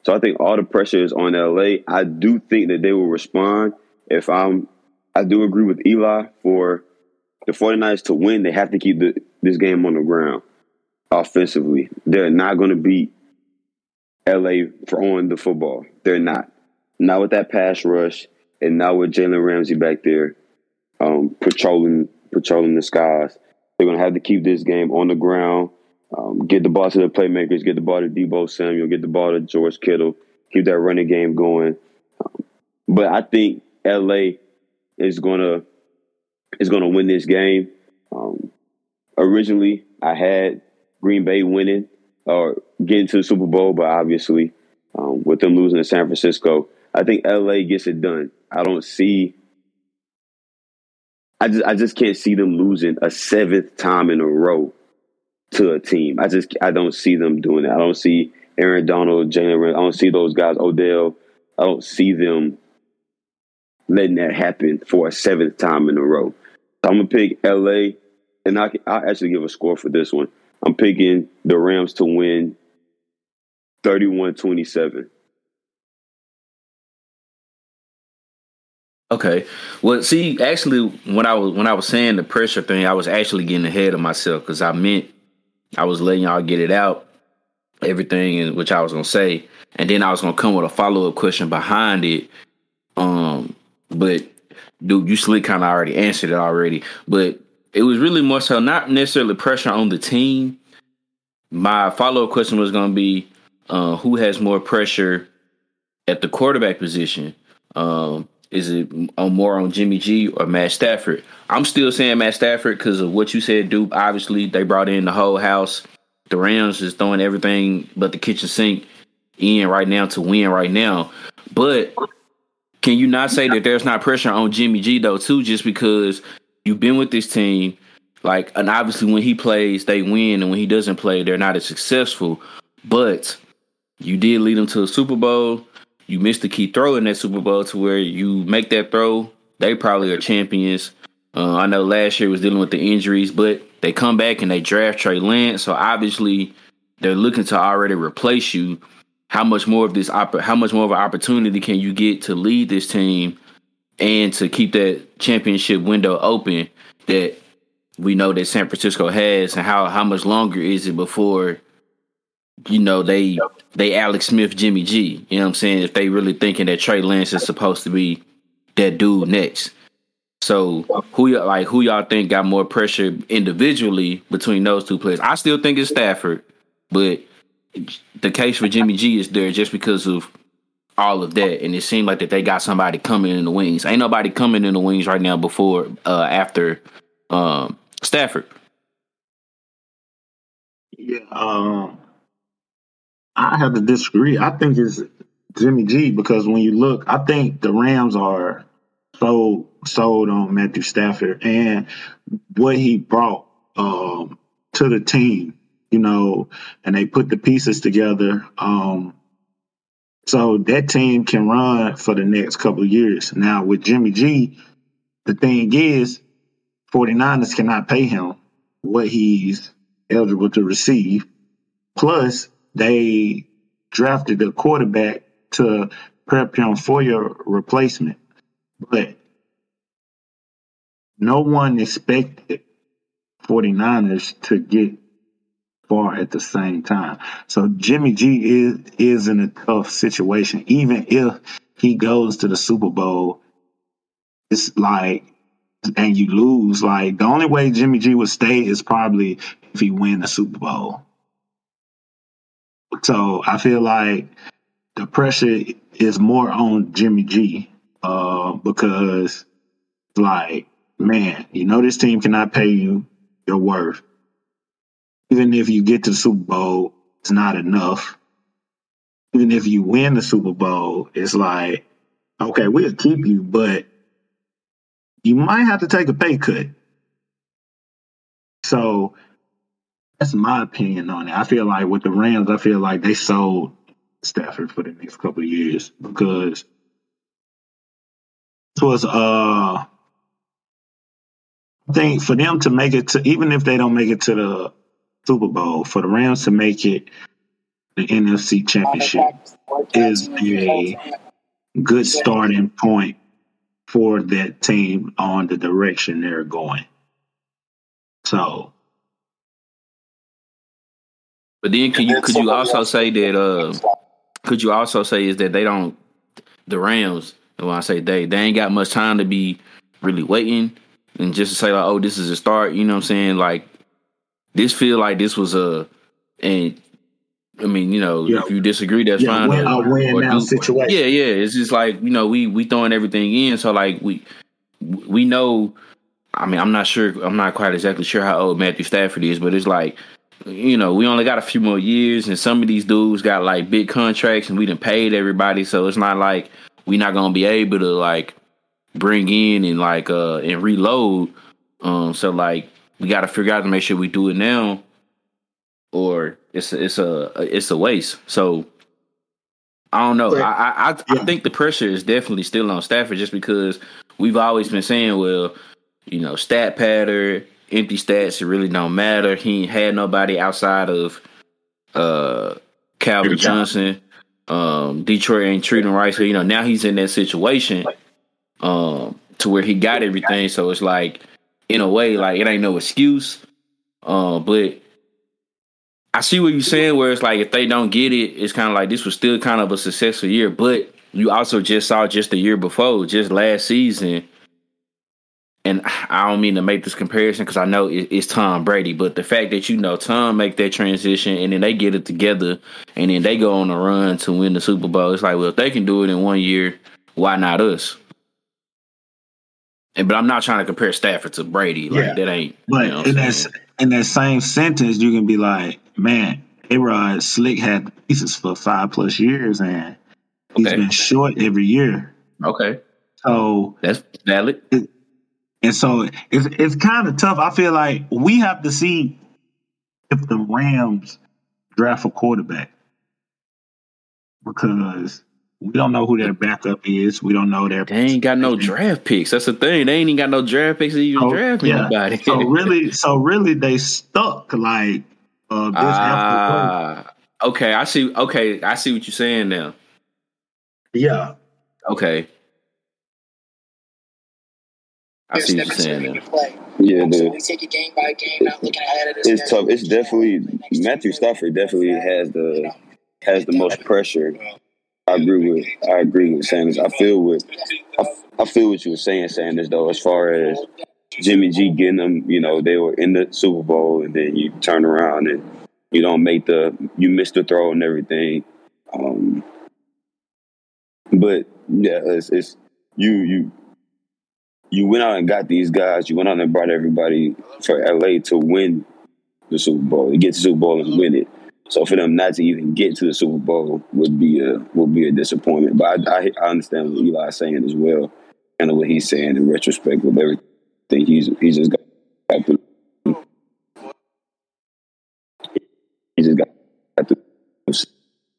So I think all the pressure is on LA. I do think that they will respond. If I'm I do agree with Eli for the 49ers to win, they have to keep the, this game on the ground offensively. They're not going to beat LA for on the football. They're not. Not with that pass rush, and not with Jalen Ramsey back there um, patrolling patrolling the skies. They're going to have to keep this game on the ground. Get the ball to the playmakers. Get the ball to Deebo Samuel. Get the ball to George Kittle. Keep that running game going. But I think LA is gonna is gonna win this game. Um, originally, I had Green Bay winning or getting to the Super Bowl, but obviously, um, with them losing to San Francisco, I think LA gets it done. I don't see. I just I just can't see them losing a seventh time in a row to a team. I just I don't see them doing it. I don't see Aaron Donald, Jalen. I don't see those guys. Odell. I don't see them letting that happen for a seventh time in a row. So I'm gonna pick LA, and I I actually give a score for this one. I'm picking the Rams to win 31-27. Okay. Well, see, actually, when I was when I was saying the pressure thing, I was actually getting ahead of myself because I meant I was letting y'all get it out, everything, in which I was gonna say, and then I was gonna come with a follow up question behind it. Um, but dude, you slick kind of already answered it already. But it was really more so not necessarily pressure on the team. My follow up question was gonna be, uh, who has more pressure at the quarterback position? Um, is it more on Jimmy G or Matt Stafford? I'm still saying Matt Stafford because of what you said, Duke. Obviously, they brought in the whole house. The Rams is throwing everything but the kitchen sink in right now to win right now. But can you not say that there's not pressure on Jimmy G though too? Just because you've been with this team, like, and obviously when he plays, they win, and when he doesn't play, they're not as successful. But you did lead them to a Super Bowl you missed the key throw in that Super Bowl to where you make that throw, they probably are champions. Uh, I know last year was dealing with the injuries, but they come back and they draft Trey Lance. So obviously they're looking to already replace you. How much more of this how much more of an opportunity can you get to lead this team and to keep that championship window open that we know that San Francisco has and how how much longer is it before you know, they they Alex Smith, Jimmy G. You know what I'm saying? If they really thinking that Trey Lance is supposed to be that dude next. So who y'all like who y'all think got more pressure individually between those two players? I still think it's Stafford, but the case for Jimmy G is there just because of all of that, and it seemed like that they got somebody coming in the wings. Ain't nobody coming in the wings right now before uh after um Stafford. Yeah, um, I have to disagree. I think it's Jimmy G because when you look, I think the Rams are so sold on Matthew Stafford and what he brought um, to the team, you know, and they put the pieces together. Um, so that team can run for the next couple years. Now with Jimmy G, the thing is 49ers cannot pay him what he's eligible to receive. Plus, they drafted a quarterback to prep him for your replacement. But no one expected 49ers to get far at the same time. So Jimmy G is is in a tough situation. Even if he goes to the Super Bowl, it's like and you lose. Like the only way Jimmy G would stay is probably if he win the Super Bowl. So I feel like the pressure is more on Jimmy G uh, because, like, man, you know this team cannot pay you your worth. Even if you get to the Super Bowl, it's not enough. Even if you win the Super Bowl, it's like, okay, we'll keep you, but you might have to take a pay cut. So that's my opinion on it. I feel like with the Rams, I feel like they sold Stafford for the next couple of years because it was uh I think for them to make it to even if they don't make it to the Super Bowl, for the Rams to make it the NFC championship is a good starting point for that team on the direction they're going. So but then can you could you also say that uh could you also say is that they don't the Rams when I say they they ain't got much time to be really waiting and just to say like oh this is a start you know what I'm saying like this feel like this was a and I mean you know yeah. if you disagree that's yeah, fine win, or, win now do, situation yeah yeah it's just like you know we we throwing everything in so like we we know. I mean, I'm not sure. I'm not quite exactly sure how old Matthew Stafford is, but it's like, you know, we only got a few more years, and some of these dudes got like big contracts, and we didn't paid everybody, so it's not like we're not gonna be able to like bring in and like uh and reload. Um, so like we got to figure out to make sure we do it now, or it's a, it's a it's a waste. So I don't know. I I, I, yeah. I think the pressure is definitely still on Stafford just because we've always been saying, well, you know, stat patter, empty stats, it really don't matter. He ain't had nobody outside of uh Calvin Johnson. Um, Detroit ain't treating right. So, you know, now he's in that situation um to where he got everything. So it's like in a way, like it ain't no excuse. Um, but I see what you're saying, where it's like if they don't get it, it's kind of like this was still kind of a successful year. But you also just saw just the year before, just last season. And I don't mean to make this comparison because I know it's Tom Brady, but the fact that you know Tom make that transition and then they get it together and then they go on a run to win the Super Bowl, it's like, well, if they can do it in one year, why not us? And but I'm not trying to compare Stafford to Brady. Like yeah. that ain't. But you know in that in that same sentence, you can be like, man, A Rod Slick had pieces for five plus years, and he's okay. been short every year. Okay. So that's valid. It, and so it's it's kind of tough. I feel like we have to see if the Rams draft a quarterback because we don't know who their backup is. We don't know their. They ain't got no draft picks. That's the thing. They ain't even got no draft picks to even so, draft yeah. anybody. so really, so really, they stuck like uh, this. Uh, okay, I see. Okay, I see what you're saying now. Yeah. Okay. I see what you're saying now. Yeah, dude. We take it game by game, not looking ahead of this. It's tough. It's definitely Matthew Stafford definitely has the has the most pressure I agree with I agree with Sanders. I feel with I, I feel what you were saying, Sanders. Though, as far as Jimmy G getting them, you know, they were in the Super Bowl, and then you turn around and you don't make the you miss the throw and everything. Um, but yeah, it's, it's you you you went out and got these guys. You went out and brought everybody for LA to win the Super Bowl, to get the Super Bowl and win it. So for them not to even get to the Super Bowl would be a would be a disappointment. But I, I, I understand what Eli's saying as well, and what he's saying in retrospect with everything he's he's just got to he just got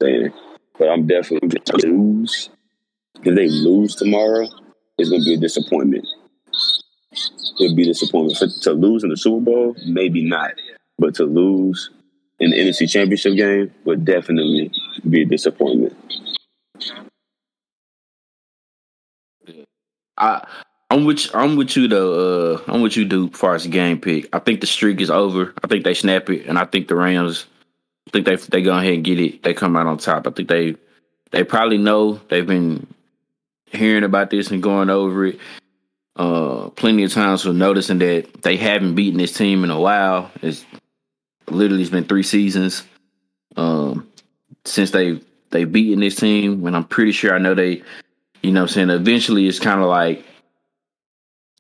saying. But I'm definitely going to lose. If they lose tomorrow, it's gonna be a disappointment. It'll be a disappointment. For, to lose in the Super Bowl, maybe not, but to lose in the NFC Championship game would definitely be a disappointment. I I'm with I'm with you though. Uh, I'm with you, dude. As far as game pick, I think the streak is over. I think they snap it, and I think the Rams. I think they they go ahead and get it. They come out on top. I think they they probably know they've been hearing about this and going over it uh, plenty of times for noticing that they haven't beaten this team in a while. It's literally it's been three seasons um, since they they beaten this team. And I'm pretty sure I know they, you know, I'm saying eventually it's kind of like,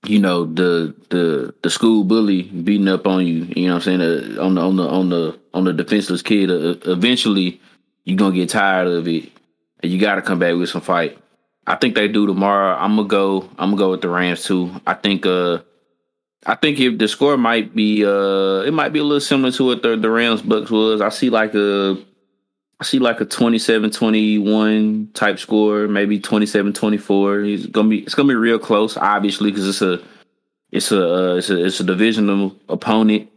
you know, the the the school bully beating up on you. You know, I'm saying uh, on the on the on the on the defenseless kid. Uh, eventually, you're gonna get tired of it, and you got to come back with some fight. I think they do tomorrow. I'm gonna go. I'm gonna go with the Rams too. I think. uh I think if the score might be uh it might be a little similar to what the, the Rams Bucks was. I see like a I see like a 27-21 type score, maybe 27-24. It's gonna be it's gonna be real close, obviously, because it's a it's a uh, it's a it's a divisional opponent.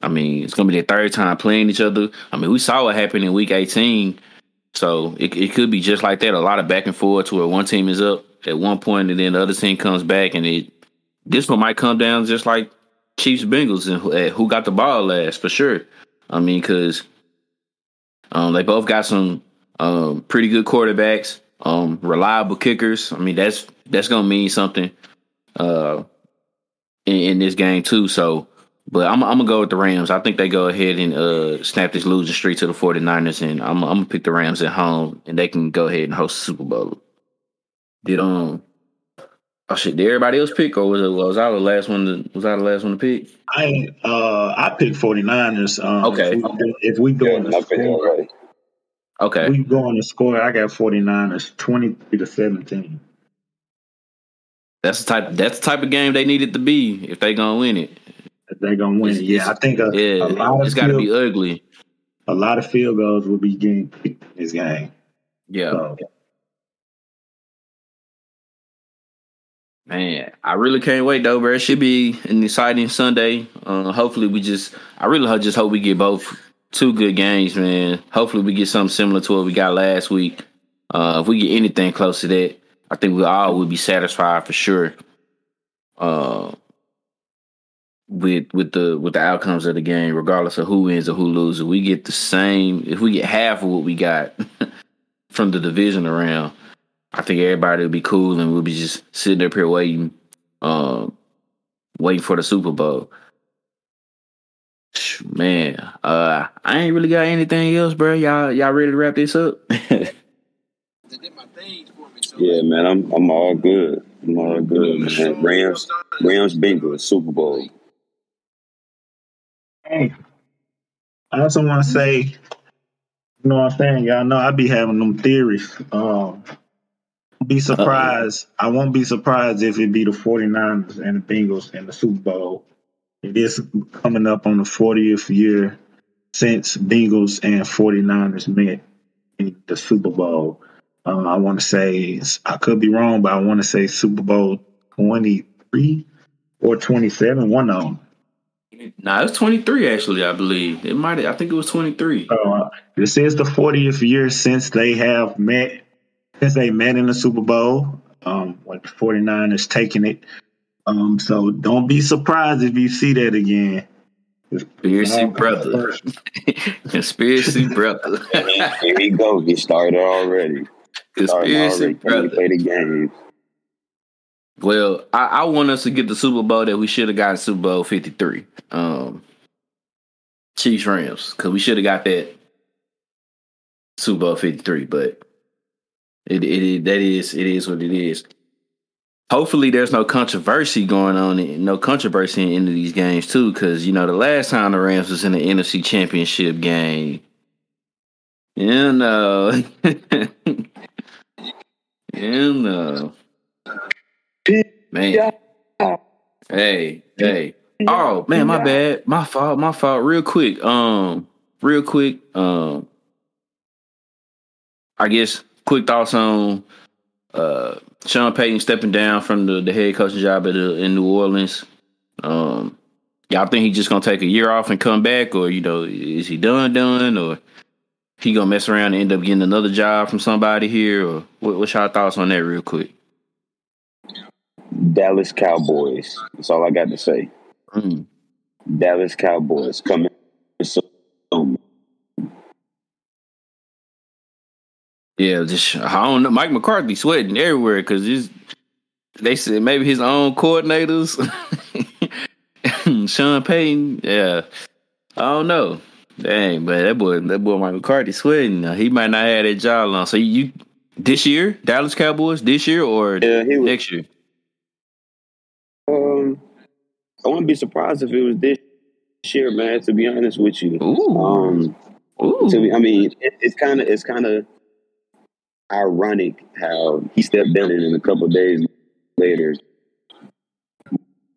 I mean, it's gonna be their third time playing each other. I mean, we saw what happened in Week 18, so it it could be just like that. A lot of back and forth to where one team is up at one point, and then the other team comes back, and it this one might come down just like Chiefs Bengals and who, who got the ball last for sure. I mean, because um, they both got some um, pretty good quarterbacks, um, reliable kickers. I mean, that's that's gonna mean something uh, in, in, this game too. So, but I'm, I'm, gonna go with the Rams. I think they go ahead and uh, snap this losing streak to the 49ers, and I'm, I'm, gonna pick the Rams at home, and they can go ahead and host the Super Bowl. Did um Oh shit! Did everybody else pick, or was it was I the last one? To, was I the last one to pick? I uh I picked 49ers. Um, Okay. If we, if we go Yeah, the score, already. Okay, we go on the score. I got 49ers 23 to 17. that's the type. That's the type of game they need it to be if they gonna win it. They're gonna win. It's- Yeah, I think a, Yeah, a lot of it's got to field, be ugly. a lot of field goals will be getting in this game. Yeah, So, man, I really can't wait though, bro. It should be an exciting Sunday. Uh, hopefully, we just. I really just hope we get both two good games, man. Hopefully, we get something similar to what we got last week. Uh, if we get anything close to that, I think we all would be satisfied for sure. Uh, with with the with the outcomes of the game, regardless of who wins or who loses, we get the same. If we get half of what we got from the division around, I think everybody will be cool and we'll be just sitting up here waiting, um, waiting for the Super Bowl. Man, uh, I ain't really got anything else, bro. Y'all, y'all ready to wrap this up? Yeah, man, I'm I'm all good. I'm all good, man. Rams, Rams, Bengals, Super Bowl. Hey, I also want to say, you know what I'm saying? Y'all know I be having them theories. Um, be surprised. I won't be surprised if it be the 49ers and the Bengals in the Super Bowl. It is coming up on the 40th year since Bengals and 49ers met in the Super Bowl. Um, I want to say, I could be wrong, but I want to say Super Bowl 23 or 27, one of them. Nah, it's twenty three actually. I believe it might. I think it was twenty three. Uh, this is the 40th year since they have met, since they met in the Super Bowl. Um, when the 49ers taking it. Um, so don't be surprised if you see that again. Conspiracy brother. Conspiracy brother. Here we go. He started already. Starting Conspiracy already. Brother. play the game? Well, I, I want us to get the Super Bowl that we should have got in Super Bowl fifty three. Um, Chiefs Rams because we should have got that Super Bowl fifty three, but it it that is it is what it is. Hopefully, there's no controversy going on, in- no controversy in any of these games too, because you know the last time the Rams was in the NFC Championship game, you know, you know, man. Hey, hey. Oh man, my bad. My fault. My fault. Real quick. Um, real quick. Um, I guess quick thoughts on uh Sean Payton stepping down from the, the head coaching job at the, in New Orleans. Um, y'all think he's just gonna take a year off and come back, or you know, is he done done, or he gonna mess around and end up getting another job from somebody here, or what, what's y'all thoughts on that, real quick? Dallas Cowboys. That's all I got to say. Mm. Dallas Cowboys coming soon. Yeah, just I don't know. Mike McCarthy sweating everywhere because they said maybe his own coordinators, Sean Payton. Yeah, I don't know. Dang, but that boy, that boy Mike McCarthy sweating. He might not have that job long. So you this year, Dallas Cowboys this year or Yeah, was. next year? Um, I wouldn't be surprised if it was this year, man. To be honest with you, Ooh, um, ooh. to be, I mean, it, it's kind of it's kind of ironic how he stepped down and a couple days later,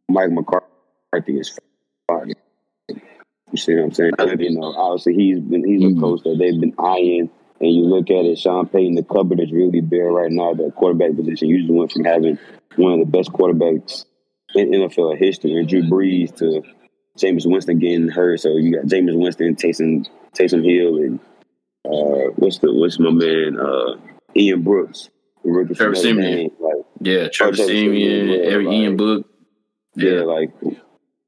Mike McCarthy is fired. You see what I'm saying? I mean, You know, obviously he's been he's a Mhm. coach that they've been eyeing, and you look at it, Sean Payton, the cupboard is really bare right now. The quarterback position usually went from having one of the best quarterbacks in NFL history, and Drew Brees to Jameis Winston getting hurt. So you got Jameis Winston, Taysom Taysom Hill, and uh, what's the what's my man uh, Ian Brooks, rookie Trevor. Dame. Like yeah, Trevor Trevor yeah, every like- Ian Book. yeah, Yeah, like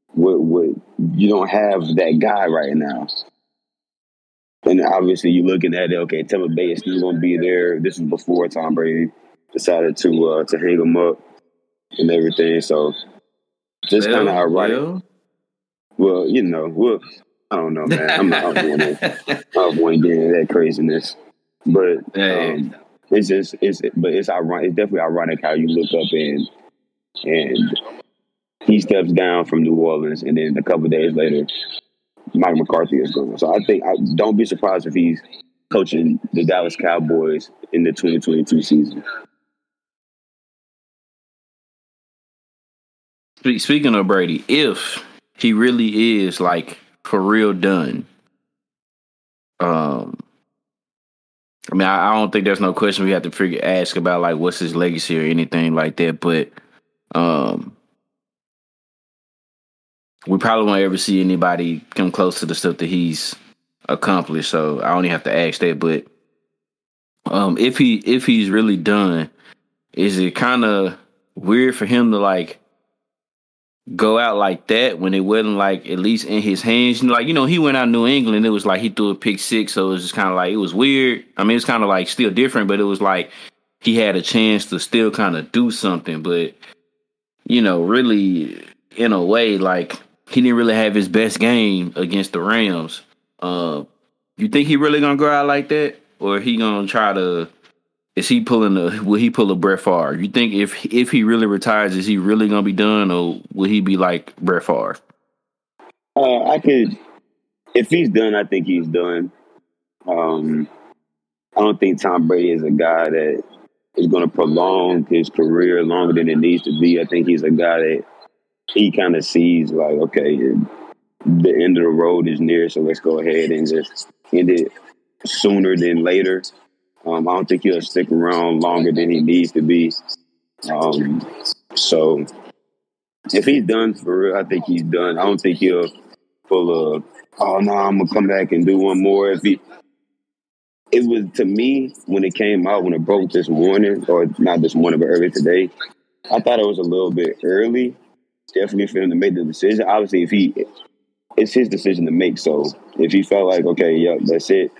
what what you don't have that guy right now. And obviously, you're looking at it. Okay, Tampa Bay is still going to be there. This is before Tom Brady decided to uh, to hang him up and everything. So just kind of ironic. well, Well, you know, well, I don't know, man. I'm not avoiding it. I'm getting into that craziness, but um, it's just it's but it's ironic. It's definitely ironic how you look up and and he steps down from New Orleans, and then a couple days later, Mike McCarthy is gone. So I think I don't be surprised if he's coaching the Dallas Cowboys in the 2022 season. Speaking of Brady, if he really is like for real done, um, I mean, I, I don't think there's no question we have to figure ask about like what's his legacy or anything like that. But um, we probably won't ever see anybody come close to the stuff that he's accomplished. So I only have to ask that. But um, if he if he's really done, is it kind of weird for him to like go out like that when it wasn't like at least in his hands. Like you know, he went out New England. It was like he threw a pick six, so it was just kind of like it was weird. I mean, it's kind of like still different, but it was like he had a chance to still kind of do something. But you know, really, in a way, like he didn't really have his best game against the Rams. Uh, you think he really gonna go out like that, or he gonna try to? Is he pulling a? Will he pull a Brett Favre? You think if if he really retires, is he really gonna be done, or will he be like Brett Favre? Uh, I could, if he's done, I think he's done. Um, I don't think Tom Brady is a guy that is going to prolong his career longer than it needs to be. I think he's a guy that he kind of sees like, okay, the end of the road is near, so let's go ahead and just end it sooner than later. Um, I don't think he'll stick around longer than he needs to be. Um, so if he's done for real, I think he's done. I don't think he'll pull a oh no, I'm gonna come back and do one more. If he it was to me when it came out when it broke this morning, or not this morning, but earlier today, I thought it was a little bit early. Definitely for him to make the decision. Obviously, if he it's his decision to make. So if he felt like okay, yep, that's it,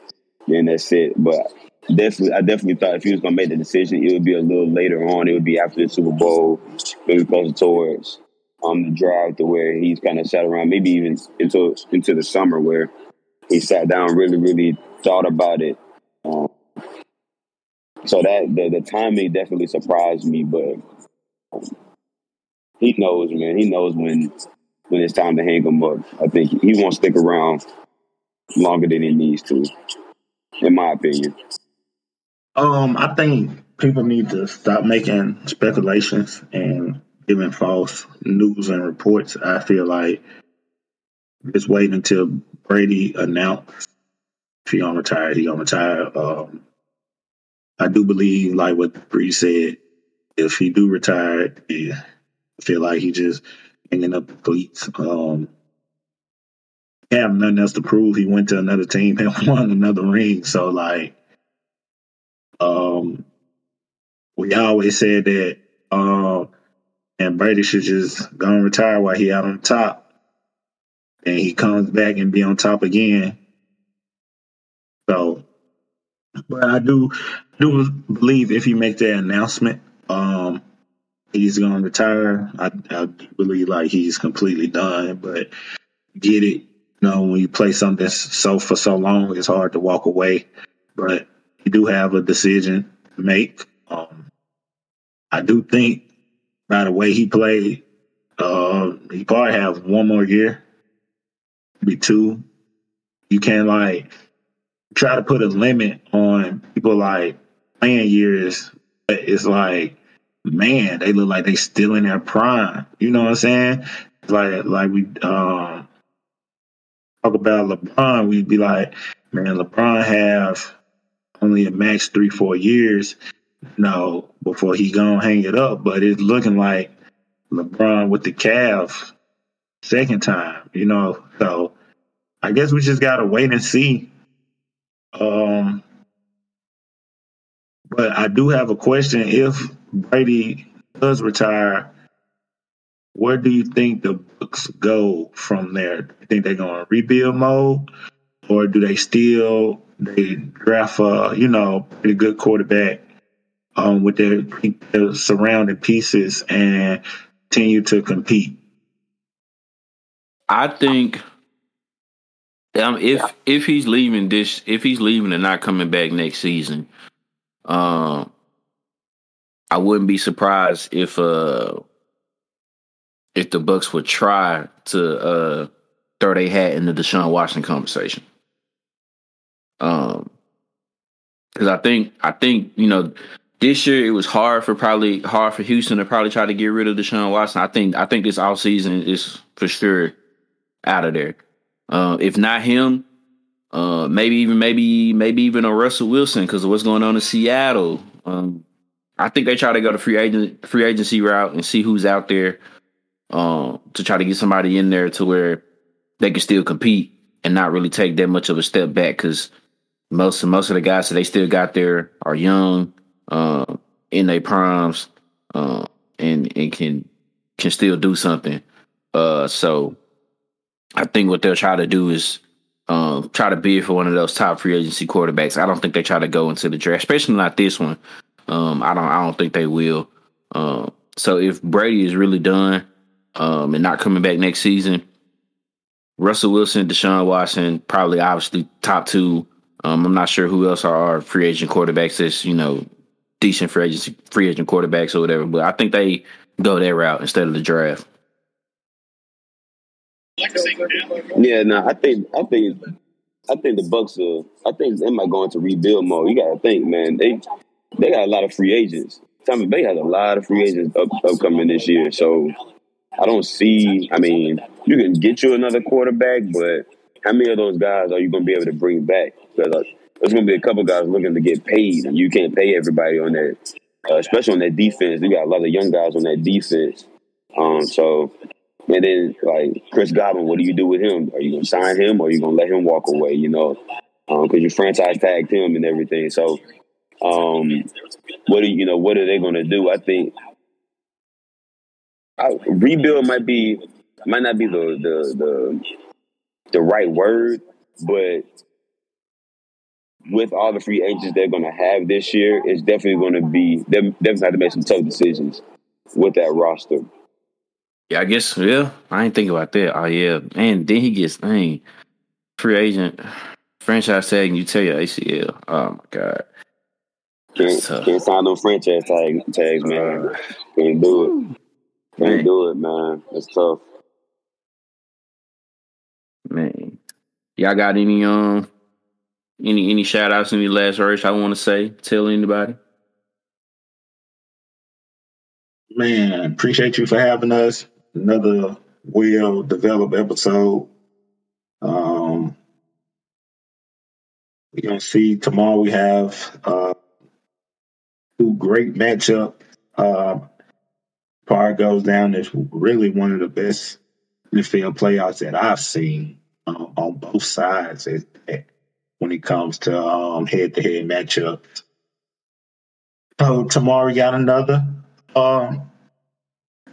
then that's it. But definitely, I definitely thought if he was going to make the decision, it would be a little later on. It would be after the Super Bowl, maybe closer towards um the drive to where he's kind of sat around, maybe even into into the summer where he sat down, really, really thought about it. Um, so that the, the timing definitely surprised me, but um, he knows, man. He knows when when it's time to hang him up. I think he won't stick around longer than he needs to, in my opinion. Um, I think people need to stop making speculations and giving false news and reports. I feel like just waiting until Brady announced if he gonna retire, he gonna retire. Um, I do believe, like what Bree said, if he do retire, I feel like he just hanging up the cleats. Um, have nothing else to prove. He went to another team and won another ring. So like um, we always said that um, and Brady should just go and retire while he out on top, and he comes back and be on top again. So, but I do do believe if he make that announcement, um, he's to retire. I, I believe like he's completely done. But get it, you know, when you play something so for so long, it's hard to walk away. But you do have a decision to make. Um, I do think by the way he played, uh, he probably have one more year, be two. You can't like try to put a limit on people like playing years. But it's like, man, they look like they still in their prime. You know what I'm saying? Like like we um talk about LeBron, we'd be like, man, LeBron have only a max three, four years, you know, before he gonna hang it up. But it's looking like LeBron with the Cavs second time, you know. So I guess we just gotta wait and see. Um but I do have a question. If Brady does retire, where do you think the Bucks go from there? Do you think they're going to rebuild mode, or do they still they draft a you know pretty good quarterback um, with their, their surrounding pieces and continue to compete? I think um, if if he's leaving this, if he's leaving and not coming back next season, um, I wouldn't be surprised if uh if the Bucks would try to uh, throw their hat in the Deshaun Watson conversation. Um, because I think I think you know this year it was hard for probably hard for Houston to probably try to get rid of Deshaun Watson. I think I think this off season is for sure out of there. Uh, if not him, uh, maybe even maybe maybe even a Russell Wilson because of what's going on in Seattle. Um, I think they try to go the free agent free agency route and see who's out there um, to try to get somebody in there to where they can still compete and not really take that much of a step back because most most of the guys that they still got there are young, uh, in their primes, uh, and and can can still do something. Uh, so I think what they'll try to do is um, try to bid for one of those top free agency quarterbacks. I don't think they try to go into the draft, especially not this one. Um, I don't. I don't think they will. Um, so if Brady is really done um, and not coming back next season, Russell Wilson, Deshaun Watson, probably obviously top two um, I'm not sure who else are our free agent quarterbacks that's, you know, decent free agent free agent quarterbacks or whatever. But I think they go that route instead of the draft. Yeah, no, I think I think I think the Bucks are I think they might go into rebuild mode. You gotta think, man, they they got a lot of free agents. Tampa Bay has a lot of free agents up, upcoming this year. So I don't see I mean, you can get you another quarterback, but how many of those guys are you gonna be able to bring back? Because uh, there's going to be a couple guys looking to get paid, and you can't pay everybody on that, uh, especially on that defense. You got a lot of young guys on that defense. Um, so, and then like Chris Godwin, what do you do with him? Are you going to sign him, or are you going to let him walk away? You know, because um, you franchise tagged him and everything. So, um, what do you know? What are they going to do? I think I, rebuild might be might not be the the the the right word, but with all the free agents they're going to have this year, it's definitely going to be they definitely have to make some tough decisions with that roster. Yeah, I guess. Yeah, I ain't think about that. Oh yeah, and then he gets dang free agent franchise tag and you tell your ACL. Oh my god. Can't, can't sign no franchise tag, tags, man. Uh, can't do it. Can't man. do it, man. It's tough. Man, y'all got any um any any shout outs, any last words I want to say? Tell anybody. Man, appreciate you for having us. Another well developed episode. Um, we're gonna see tomorrow. We have uh, two great matchup. Uh, Par goes down It's really one of the best NFL playoffs that I've seen uh, on both sides. When it comes to um, head-to-head matchups. So tomorrow we got another um,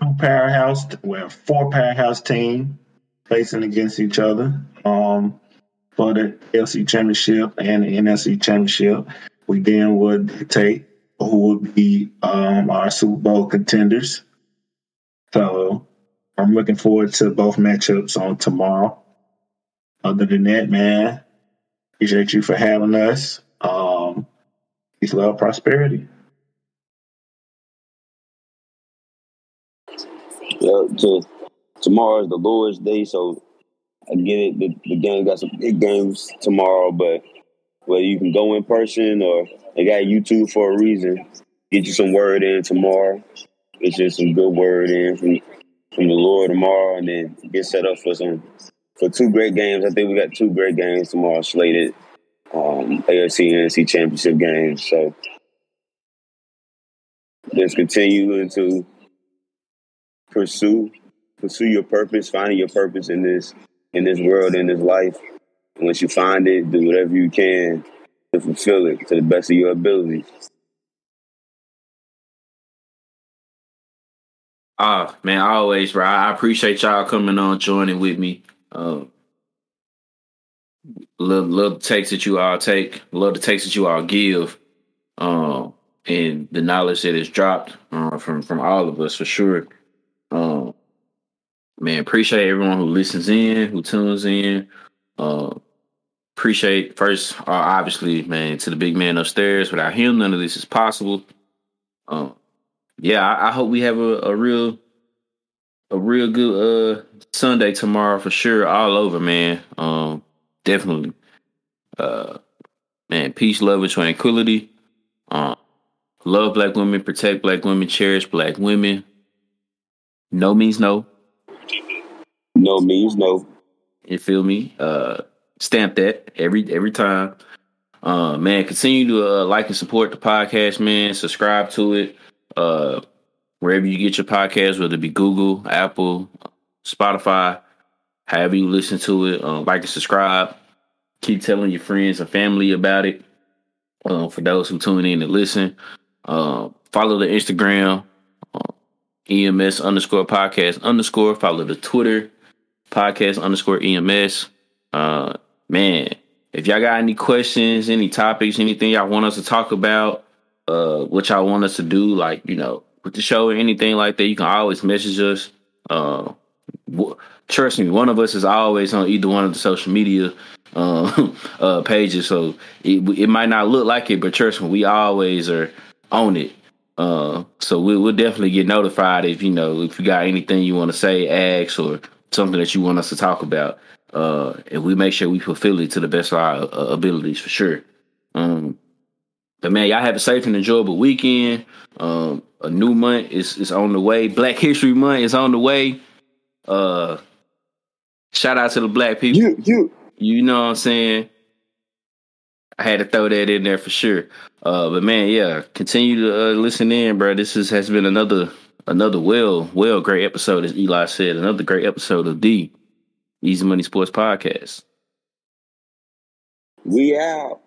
two powerhouse, well, four powerhouse team facing against each other um, for the AFC Championship and the NFC Championship. We then would dictate who would be um, our Super Bowl contenders. So I'm looking forward to both matchups on tomorrow. Other than that, man, Appreciate you for having us. Um, peace, love, prosperity. Yeah, to, tomorrow is the Lord's Day, so I get it. The, the game got some big games tomorrow, but whether you can go in person or they got YouTube for a reason, get you some word in tomorrow. Get you some good word in from from the Lord tomorrow, and then get set up for some for two great games. I think we got two great games tomorrow slated. Um, AFC NFC championship games. So just continue to pursue pursue your purpose, finding your purpose in this in this world, in this life. And once you find it, do whatever you can to fulfill it to the best of your ability. Ah, man, always, bro. I appreciate y'all coming on, joining with me. Um, love love the takes that you all take, love the takes that you all give, um, and the knowledge that is dropped uh, from from all of us for sure. Um, man, appreciate everyone who listens in, who tunes in. Uh, appreciate first, uh, obviously, man, to the big man upstairs. Without him, none of this is possible. Um, yeah, I, I hope we have a, a real a real good uh Sunday tomorrow for sure. All over, man. Um, definitely. Uh, man, peace, love, and tranquility. Um, love black women, protect black women, cherish black women. No means no. No means no. You feel me? Uh, stamp that every every time. Uh, man, continue to uh, like and support the podcast, man. Subscribe to it. Uh, wherever you get your podcast, whether it be Google, Apple, Spotify, however you listen to it. Uh, like and subscribe. Keep telling your friends and family about it. Uh, for those who tune in and listen, uh, follow the Instagram, uh, EMS underscore podcast underscore. Follow the Twitter, podcast underscore EMS. Uh, man, if y'all got any questions, any topics, anything y'all want us to talk about, uh, what y'all want us to do, like, you know, with the show or anything like that, you can always message us. Uh, w- trust me, one of us is always on either one of the social media uh, uh, pages, so it, it might not look like it, but trust me, we always are on it. Uh, so we, will definitely get notified if you know if you got anything you want to say, ask, or something that you want us to talk about. Uh, and we make sure we fulfill it to the best of our uh, abilities for sure. Um, but man, y'all have a safe and enjoyable weekend. Um, a new month is is on the way. Black History Month is on the way. Uh, shout out to the black people. You, you, You know what I'm saying? I had to throw that in there for sure. Uh, but man, yeah, continue to uh, listen in, bro. This is, has been another another well well great episode, as Eli said. Another great episode of the Easy Money Sports Podcast. we out.